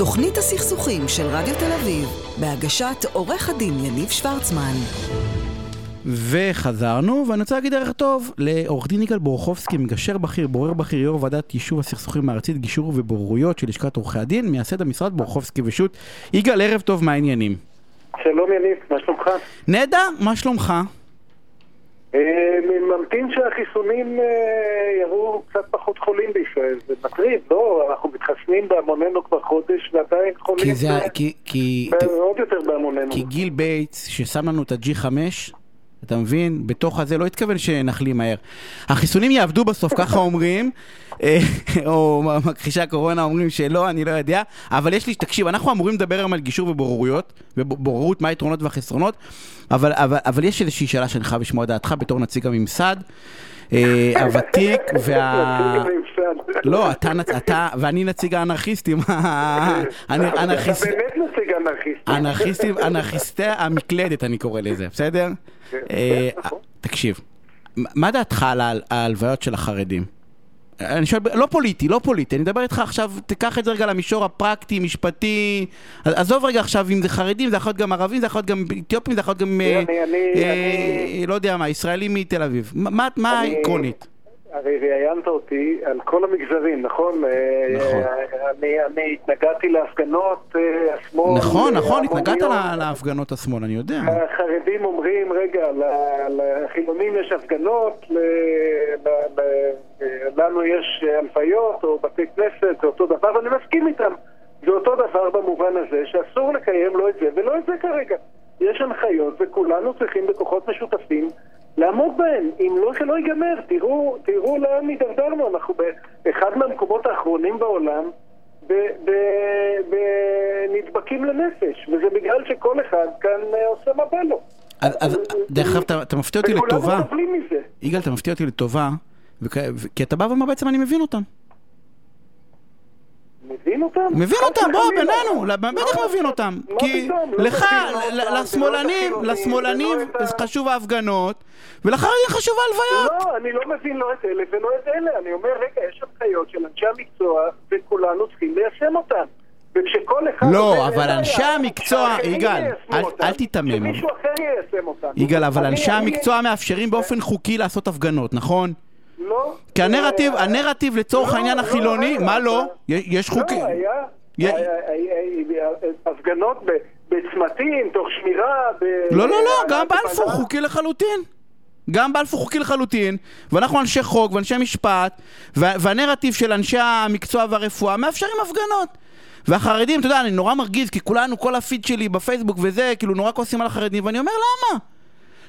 תוכנית הסכסוכים של רדיו תל אביב, בהגשת עורך הדין יניב שוורצמן. וחזרנו, ואני רוצה להגיד ערך טוב לעורך דין יגאל בורחובסקי, מגשר בכיר, בורר בכיר, יו"ר ועדת יישוב הסכסוכים הארצית, גישור ובוררויות של לשכת עורכי הדין, מייסד המשרד בורחובסקי ושות'. יגאל, ערב טוב, מה העניינים? שלום יניב, מה שלומך? נהדר, מה שלומך? ממתין שהחיסונים אה, יראו קצת פחות חולים בישראל, זה מטריד, לא? אנחנו מתחסנים בהמוננו כבר חודש ועדיין חולים כי זה, ב- כי, כי, עוד יותר בהמוננו. כי ביל גייטס, ששם לנו את ה-G5, אתה מבין? בתוך הזה לא התכוון שנחלים מהר. החיסונים יעבדו בסוף, ככה אומרים, אה, או מכחישי הקורונה אומרים שלא, אני לא יודע, אבל יש לי, תקשיב, אנחנו אמורים לדבר היום על גישור ובוררויות, ובוררות, מה היתרונות והחסרונות, אבל, אבל, אבל יש איזושהי שאלה שאני חייב לשמוע את דעתך בתור נציג הממסד. אה, הוותיק וה... לא, אתה, ואני נציג האנרכיסטים, אתה. באמת נציג אנרכיסט. אנרכיסטים, אנרכיסטי המקלדת אני קורא לזה, בסדר? כן, אה, נכון. תקשיב, מה דעתך על ההלוויות של החרדים? אני שואל, לא פוליטי, לא פוליטי, אני מדבר איתך עכשיו, תיקח את זה רגע למישור הפרקטי, משפטי, עז- עזוב רגע עכשיו אם זה חרדים, זה יכול להיות גם ערבים, זה יכול להיות גם אתיופים, זה יכול להיות גם, אה, אה, לא יודע מה, ישראלים מתל אביב. מה- העקרונית? הרי ראיינת אותי על כל המגזרים, נכון? אה, נכון. אני אני התנגדתי להפגנות אה, השמאל. נכון, נכון, התנגדת. לה- להפגנות השמאל, אני יודע. החרדים אומרים, רגע, לחילונים יש הפגנות, ל- ל- ל- לנו יש הלוויות או בתי כנסת, זה אותו דבר, ואני מסכים איתם. זה אותו דבר במובן הזה שאסור לקיים לא את זה ולא את זה כרגע. יש הנחיות וכולנו צריכים בכוחות משותפים לעמוד בהן. אם לא, שלא ייגמר. תראו, תראו לאן הידרדרנו. אנחנו באחד מהמקומות האחרונים בעולם ב- ב- ב- נדבקים לנפש, וזה בגלל שכל אחד כאן אה, עושה מה בא לו. אז, אז דרך אגב, אתה- אתה מפתיע אותי לטובה. וכולנו סובלים מזה. יגאל, אתה מפתיע אותי לטובה, כי אתה בא ואומר בעצם אני מבין אותם. מבין אותם? מבין חס אותם, בוא. בינינו, לא, בטח מה? מבין אותם. כי? לא לך, לשמאלנים, לשמאלנים חשוב ההפגנות, ולחרדים חשוב ההלוויות. לא, אני לא מבין לא את אלה ולא את אלה. אני אומר, רגע, יש הנחיות של אנשי המקצוע, וכולנו צריכים ליישם אותן. וכשכל אחד... לא, אבל אין אנשי המקצוע, יגאל, אל- תיתמם. שמישהו אחר יישם אותן. יגאל, אבל אנשי המקצוע מאפשרים באופן חוקי לעשות הפגנות, נכון? לא. כי הנרטיב, אה, הנרטיב לצורך לא, העניין לא, החילוני, מה לא? אתה- יש- חוקים. לא, היה... הפגנות בצמתים, תוך שמירה... ב- לא, לא, לא, גם בלפור. חוקי לחלוטין. גם בלפור חוקי לחלוטין, ואנחנו אנשי חוק ואנשי משפט, וה- והנרטיב של אנשי המקצוע והרפואה מאפשרים הפגנות. והחרדים, אתה יודע, אני נורא מרגיז, כי כולנו, כל הפיד שלי בפייסבוק וזה, כאילו נורא כועסים על החרדים, ואני אומר, למה?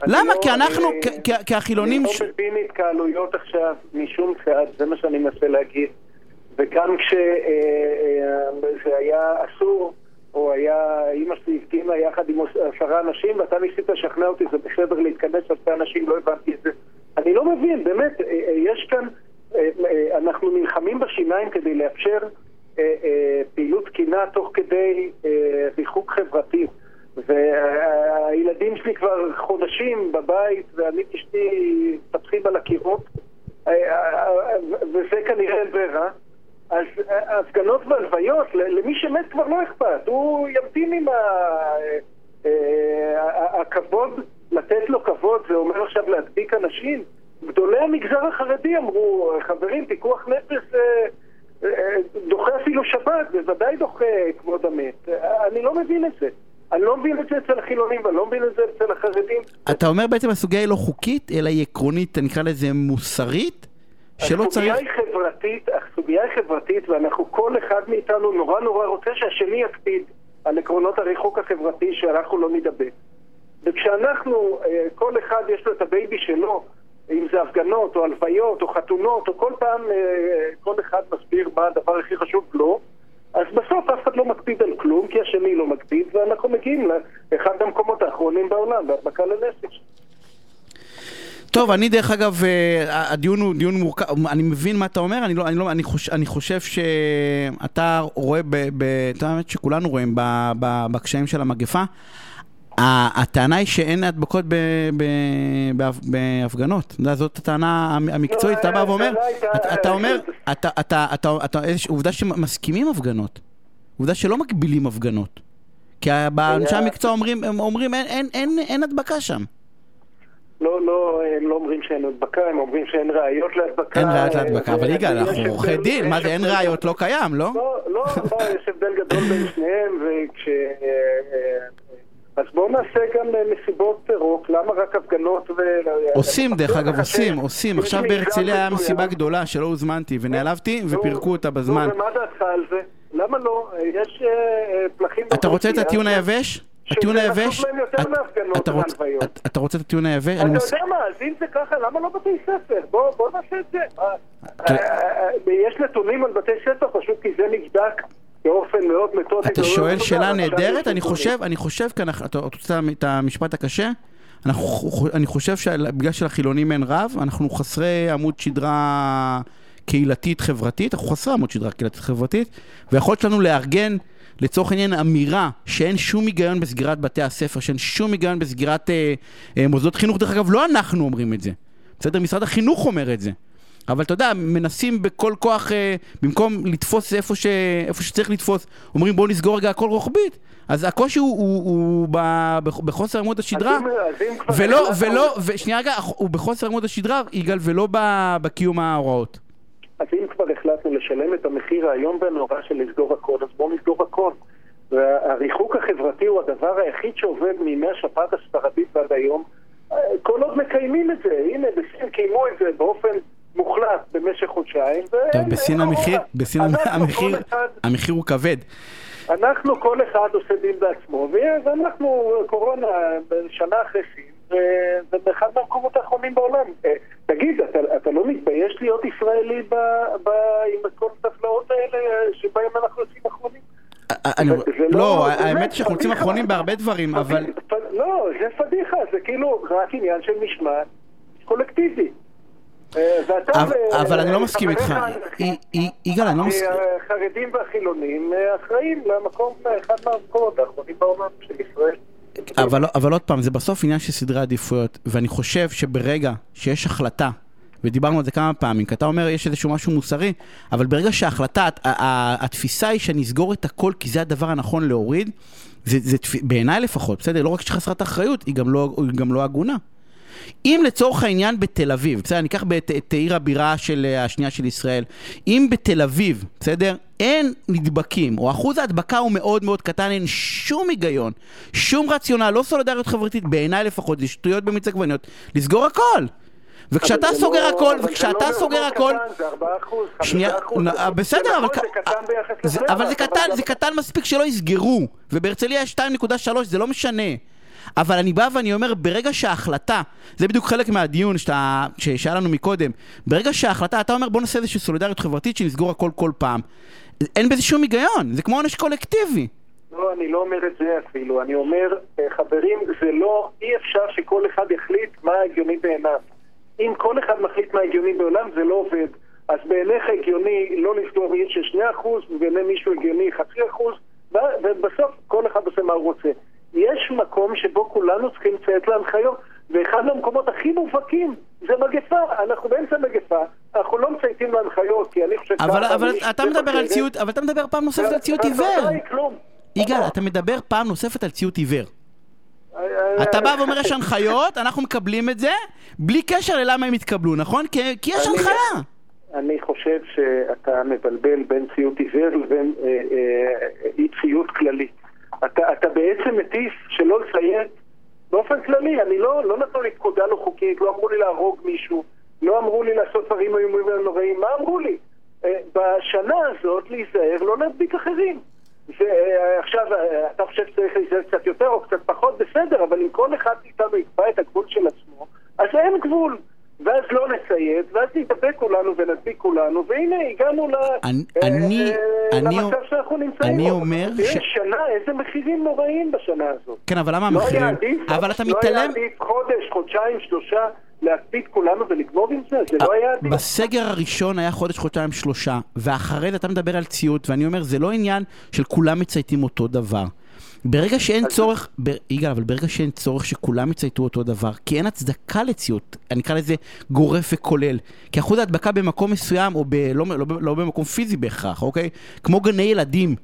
למה? לא- כי אנחנו, אני- כ- כ- כי החילונים... אני לא מבין התקהלויות עכשיו משום צעד, זה מה שאני מנסה להגיד. וגם כשזה היה אסור, או היה, אימא שלי הפגינה יחד עם עשרה אנשים, ואתה ניסית לשכנע אותי, זה בסדר להתכנס אלפי אנשים, לא הבנתי את זה. אני לא מבין, באמת, אה, אה, יש כאן, אה, אה, אנחנו נלחמים בשיניים כדי לאפשר אה, אה, פעילות תקינה תוך כדי אה, ריחוק חברתי. והילדים שלי כבר חודשים בבית, ואני ואשתי מטפחים על הקירות, אה, אה, וזה כנראה אין ברירה. אז אה, הפגנות והלוויות, למי שמת כבר לא אכפת, הוא ימתין עם הכבוד, לתת לו כבוד, זה אומר עכשיו להדביק אנשים. גדולי המגזר החרדי אמרו, חברים, פיקוח נפש דוחה אפילו שבת, בוודאי דוחה כבוד המת. אני לא מבין את זה. אני לא מבין את זה אצל החילונים ואני לא מבין את זה אצל החרדים. אתה אומר בעצם הסוגיה היא לא חוקית, אלא היא עקרונית, נקרא לזה מוסרית, שלא צריך... הסוגיה היא חברתית, הסוגיה היא חברתית, ואנחנו, כל אחד מאיתנו נורא נורא רוצה שהשני יקפיד על עקרונות הריחוק החברתי שאנחנו לא נדבק. וכשאנחנו, אה, כל אחד יש לו את ה baby שלו, אם זה הפגנות או הלוויות או חתונות, או כל פעם אה, כל אחד מסביר מה הדבר הכי חשוב לו, אז בסוף אף אחד לא מקפיד על כלום, כי השני לא מקפיד, ואנחנו מגיעים לאחד המקומות האחרונים בעולם, בהדבקה לנפש. טוב, אני דרך אגב, אה, הדיון הוא דיון מורכב, אני מבין מה אתה אומר, אני, לא, אני, לא, אני, חוש, אני חושב שאתה רואה, אתה יודע, שכולנו רואים בקשיים של המגפה. הטענה היא שאין הדבקות בהפגנות, זאת הטענה המ- המקצועית, אתה בא ואומר, אתה, אומר, עובדה שמסכימים הפגנות. עובדה שלא מגבילים הפגנות. כי אנשי המקצוע אומרים, אין, הדבקה שם. לא, לא, הם לא אומרים שאין הדבקה, הם אומרים שאין ראיות להדבקה. אין ראיות להדבקה, אבל יגאל, אנחנו עורכי דין, מה זה אין ראיות לא קיים, לא? לא, לא, לא, יש הבדל גדול בין שניהם, וכש... אז בואו נעשה גם מסיבות רוק, למה רק הפגנות ו... עושים דרך אגב, עושים, עושים. עכשיו בהרצליה היה מסיבה גדולה שלא הוזמנתי ונעלבתי ופירקו אותה בזמן. נו, ומה דעתך על זה? למה לא? יש פלחים... אתה רוצה את הטיעון היבש? הטיעון היבש? אתה רוצה את הטיעון היבש? אתה יודע מה, אז אם זה ככה, למה לא בתי ספר? בוא נעשה את זה. יש נתונים על בתי ספר, פשוט כי זה נבדק באופן מאוד מתודי. אתה שואל שאלה נהדרת? אני חושב, אני חושב כאן, אתה רוצה את המשפט הקשה? אני חושב שבגלל שלחילונים אין רב, אנחנו חסרי עמוד שדרה קהילתית חברתית, אנחנו חסרי עמוד שדרה קהילתית חברתית, ויכולת שלנו לארגן לצורך העניין אמירה שאין שום היגיון בסגירת בתי הספר, שאין שום היגיון בסגירת אה, אה, מוסדות חינוך, דרך אגב לא אנחנו אומרים את זה, בסדר? משרד החינוך אומר את זה. אבל אתה יודע, מנסים בכל כוח, אה, במקום לתפוס איפה, ש, איפה שצריך לתפוס, אומרים בואו נסגור רגע הכל רוחבית. אז הקושי הוא, הוא, הוא ב, בחוסר עמוד השדרה, ולא, ולא, ושנייה רגע, הוא בחוסר עמוד השדרה, יגאל, ולא בקיום ההוראות. אז אם כבר החלטנו לשלם את המחיר האיום והנורא של לסגור הכל, אז בואו נסגור הכל. והריחוק החברתי הוא הדבר היחיד שעובד מימי השפעת הספרדית ועד היום. כל עוד מקיימים את זה, הנה בסין קיימו את זה באופן מוחלט במשך חודשיים. טוב, בסין המחיר, בסין המחיר, המחיר הוא כבד. אנחנו כל אחד עושה דין בעצמו, ואנחנו קורונה שנה אחרי סין, ובאחד מהמקומות האחרונים בעולם. תגיד, אתה, אתה לא מתבייש להיות ישראלי ב, ב, עם כל הטבלאות האלה שבהם אנחנו יוצאים אחרונים? אני, לא, לא, האמת שאנחנו יוצאים אחרונים בהרבה דברים, אבל... לא, זה פדיחה, זה כאילו רק עניין של משמעת קולקטיבי. אבל אני לא מסכים איתך. יגאל, אני לא מסכים. החרדים והחילונים אחראים למקום, אחד מהמקומות האחרונים בעולם של ישראל. אבל, אבל עוד פעם, זה בסוף עניין של סדרי עדיפויות, ואני חושב שברגע שיש החלטה, ודיברנו על זה כמה פעמים, כי אתה אומר יש איזשהו משהו מוסרי, אבל ברגע שההחלטה, התפיסה היא שנסגור את הכל כי זה הדבר הנכון להוריד, זה, זה בעיניי לפחות, בסדר? לא רק שחסרת אחריות, היא גם לא, היא גם לא הגונה. אם לצורך העניין בתל אביב, בסדר, ניקח את, את עיר הבירה של השנייה של ישראל, אם בתל אביב, בסדר, אין נדבקים, או אחוז ההדבקה הוא מאוד מאוד קטן, אין שום היגיון, שום רציונל, לא סולידריות חברתית, בעיניי לפחות, זה שטויות במיץ עגבניות, לסגור הכל. וכשאתה סוגר הכל, וכשאתה סוגר הכל... זה 4%, שנייה, בסדר, אבל זה קטן, זה קטן מספיק שלא יסגרו, ובהרצליה יש 2.3, זה לא משנה. אבל אני בא ואני אומר, ברגע שההחלטה, זה בדיוק חלק מהדיון שהיה לנו מקודם, ברגע שההחלטה, אתה אומר בוא נעשה איזושהי סולידריות חברתית שנסגור הכל כל פעם. אין בזה שום היגיון, זה כמו עונש קולקטיבי. לא, אני לא אומר את זה אפילו, אני אומר, חברים, זה לא, אי אפשר שכל אחד יחליט מה הגיוני בעיניו. אם כל אחד מחליט מה הגיוני בעולם, זה לא עובד. אז בעיניך הגיוני לא לסגור מעיר של 2% ובעיני מישהו הגיוני חצי אחוז, ובסוף כל אחד עושה מה הוא רוצה. יש מקום שבו כולנו צריכים לציית להנחיות, ואחד מהמקומות הכי מובהקים זה מגפה. אנחנו באמצע מגפה, אנחנו לא מצייתים להנחיות, כי אני חושב... אבל, אבל אתה מדבר על ציות, אבל אתה מדבר פעם נוספת על ציות עיוור. יגאל, אתה מדבר פעם נוספת על ציות עיוור. אתה בא ואומר יש הנחיות, אנחנו מקבלים את זה, בלי קשר ללמה הם התקבלו, נכון? כי יש הנחיה. אני חושב שאתה מבלבל בין ציות עיוור לבין אי ציות כללי. אתה, אתה בעצם מטיף שלא לציית כללי. אני לא, לא נתנו לי פקודה לא חוקית, לא אמרו לי להרוג מישהו, לא אמרו לי לעשות דברים איומים ונוראים, מה אמרו לי? בשנה הזאת להיזהר, לא להדביק אחרים. ועכשיו, אתה חושב שצריך להיזהר קצת יותר או קצת פחות, בסדר, אבל אם כל אחד מאיתנו יקבע את הגבול של עצמו, אז אין גבול. ואז לא נציית, ואז נתאבק כולנו ונדביק כולנו, והנה הגענו למצב שאנחנו נמצאים. אני אומר ש... שנה, איזה מחירים נוראים בשנה הזאת. כן, אבל למה המחירים? אבל אתה מתעלם... לא היה עדיף חודש, חודשיים, שלושה. להקפיד כולנו ולגמור עם זה, זה לא היה עדיף. בסגר הראשון היה חודש, חודשיים, שלושה, ואחרי זה אתה מדבר על ציות, ואני אומר, זה לא עניין של כולם מצייתים אותו דבר. ברגע שאין צורך, ב... יגאל, אבל ברגע שאין צורך שכולם יצייתו אותו דבר, כי אין הצדקה לציות, אני אקרא לזה גורף וכולל, כי אחוז ההדבקה במקום מסוים, או ב... לא, לא, לא במקום פיזי בהכרח, אוקיי? כמו גני ילדים,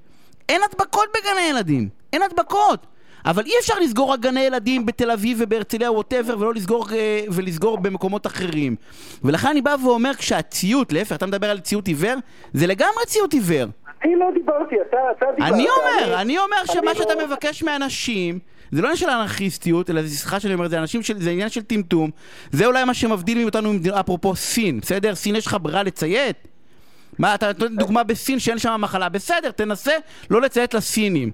אין הדבקות בגני ילדים, אין הדבקות. אבל אי אפשר לסגור רק גני ילדים בתל אביב ובהרצליה ווטאבר ולא לסגור, אה, ולסגור במקומות אחרים. ולכן אני בא ואומר כשהציות, להפך, אתה מדבר על ציות עיוור, זה לגמרי ציות עיוור. אני לא דיברתי, אתה, אתה דיברת. אני אומר, אני, אני אומר שמה אני שאתה לא- מבקש מאנשים, זה לא עניין של אנרכיסטיות, אלא זה סליחה שאני אומר, זה אנשים של, זה עניין של טמטום. זה אולי מה שמבדיל אותנו, אפרופו סין, בסדר? סין יש לך ברירה לציית? מה, אתה נותן דוגמה בסין שאין שם מחלה, בסדר, תנסה לא לציית לסינים.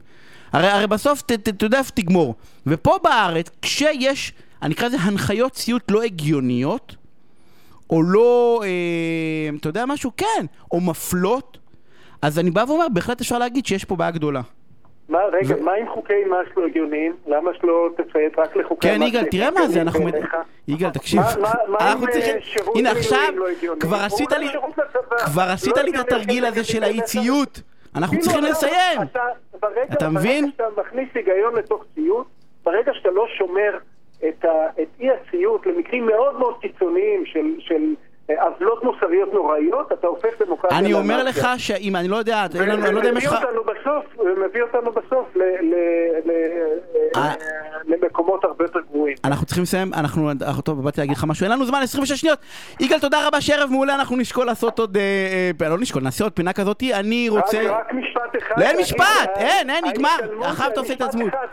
הרי, הרי בסוף, אתה יודע איפה תגמור. ופה בארץ, כשיש, אני אקרא לזה הנחיות ציות לא הגיוניות, או לא, אה, אתה יודע משהו? כן, או מפלות, אז אני בא ואומר, בהחלט אפשר להגיד שיש פה בעיה גדולה. מה, רגע, ו- מה עם חוקי מס לא הגיוניים? למה שלא תציית רק לחוקי מס? כן, יגאל, תראה מה זה, אנחנו... בעיניך? יגאל, תקשיב, מה- מה- מה עם, אנחנו צריכים... אה, שירות הנה עכשיו, לא? כבר עשית לי... כבר עשית לא לי את התרגיל הזה של? האי-ציות. אנחנו צריכים לא, לסיים. אתה, מבין? ברגע שאתה מכניס היגיון לתוך ציות, ברגע שאתה לא שומר את, ה, את אי הציות למקרים מאוד מאוד קיצוניים של, עוולות מוסריות נוראיות, אתה הופך דמוקרטיה אני אומר. לך שאם, אני לא יודע, אני לא יודע אם יש לך... ומביא אותנו בסוף, אה. למקומות הרבה יותר גרועים. אנחנו צריכים לסיים, אנחנו, טוב, באתי להגיד לך משהו, אין לנו זמן, 26 שניות. יגאל, תודה רבה, שערב מעולה, אנחנו נשקול לעשות עוד, אה, אה, לא נשקול, נעשה עוד פינה כזאתי, אני רוצה... רק, משפט אחד. לא, אין משפט, אין, אין, נגמר. אחר אתה עושה התעצמות. אחד,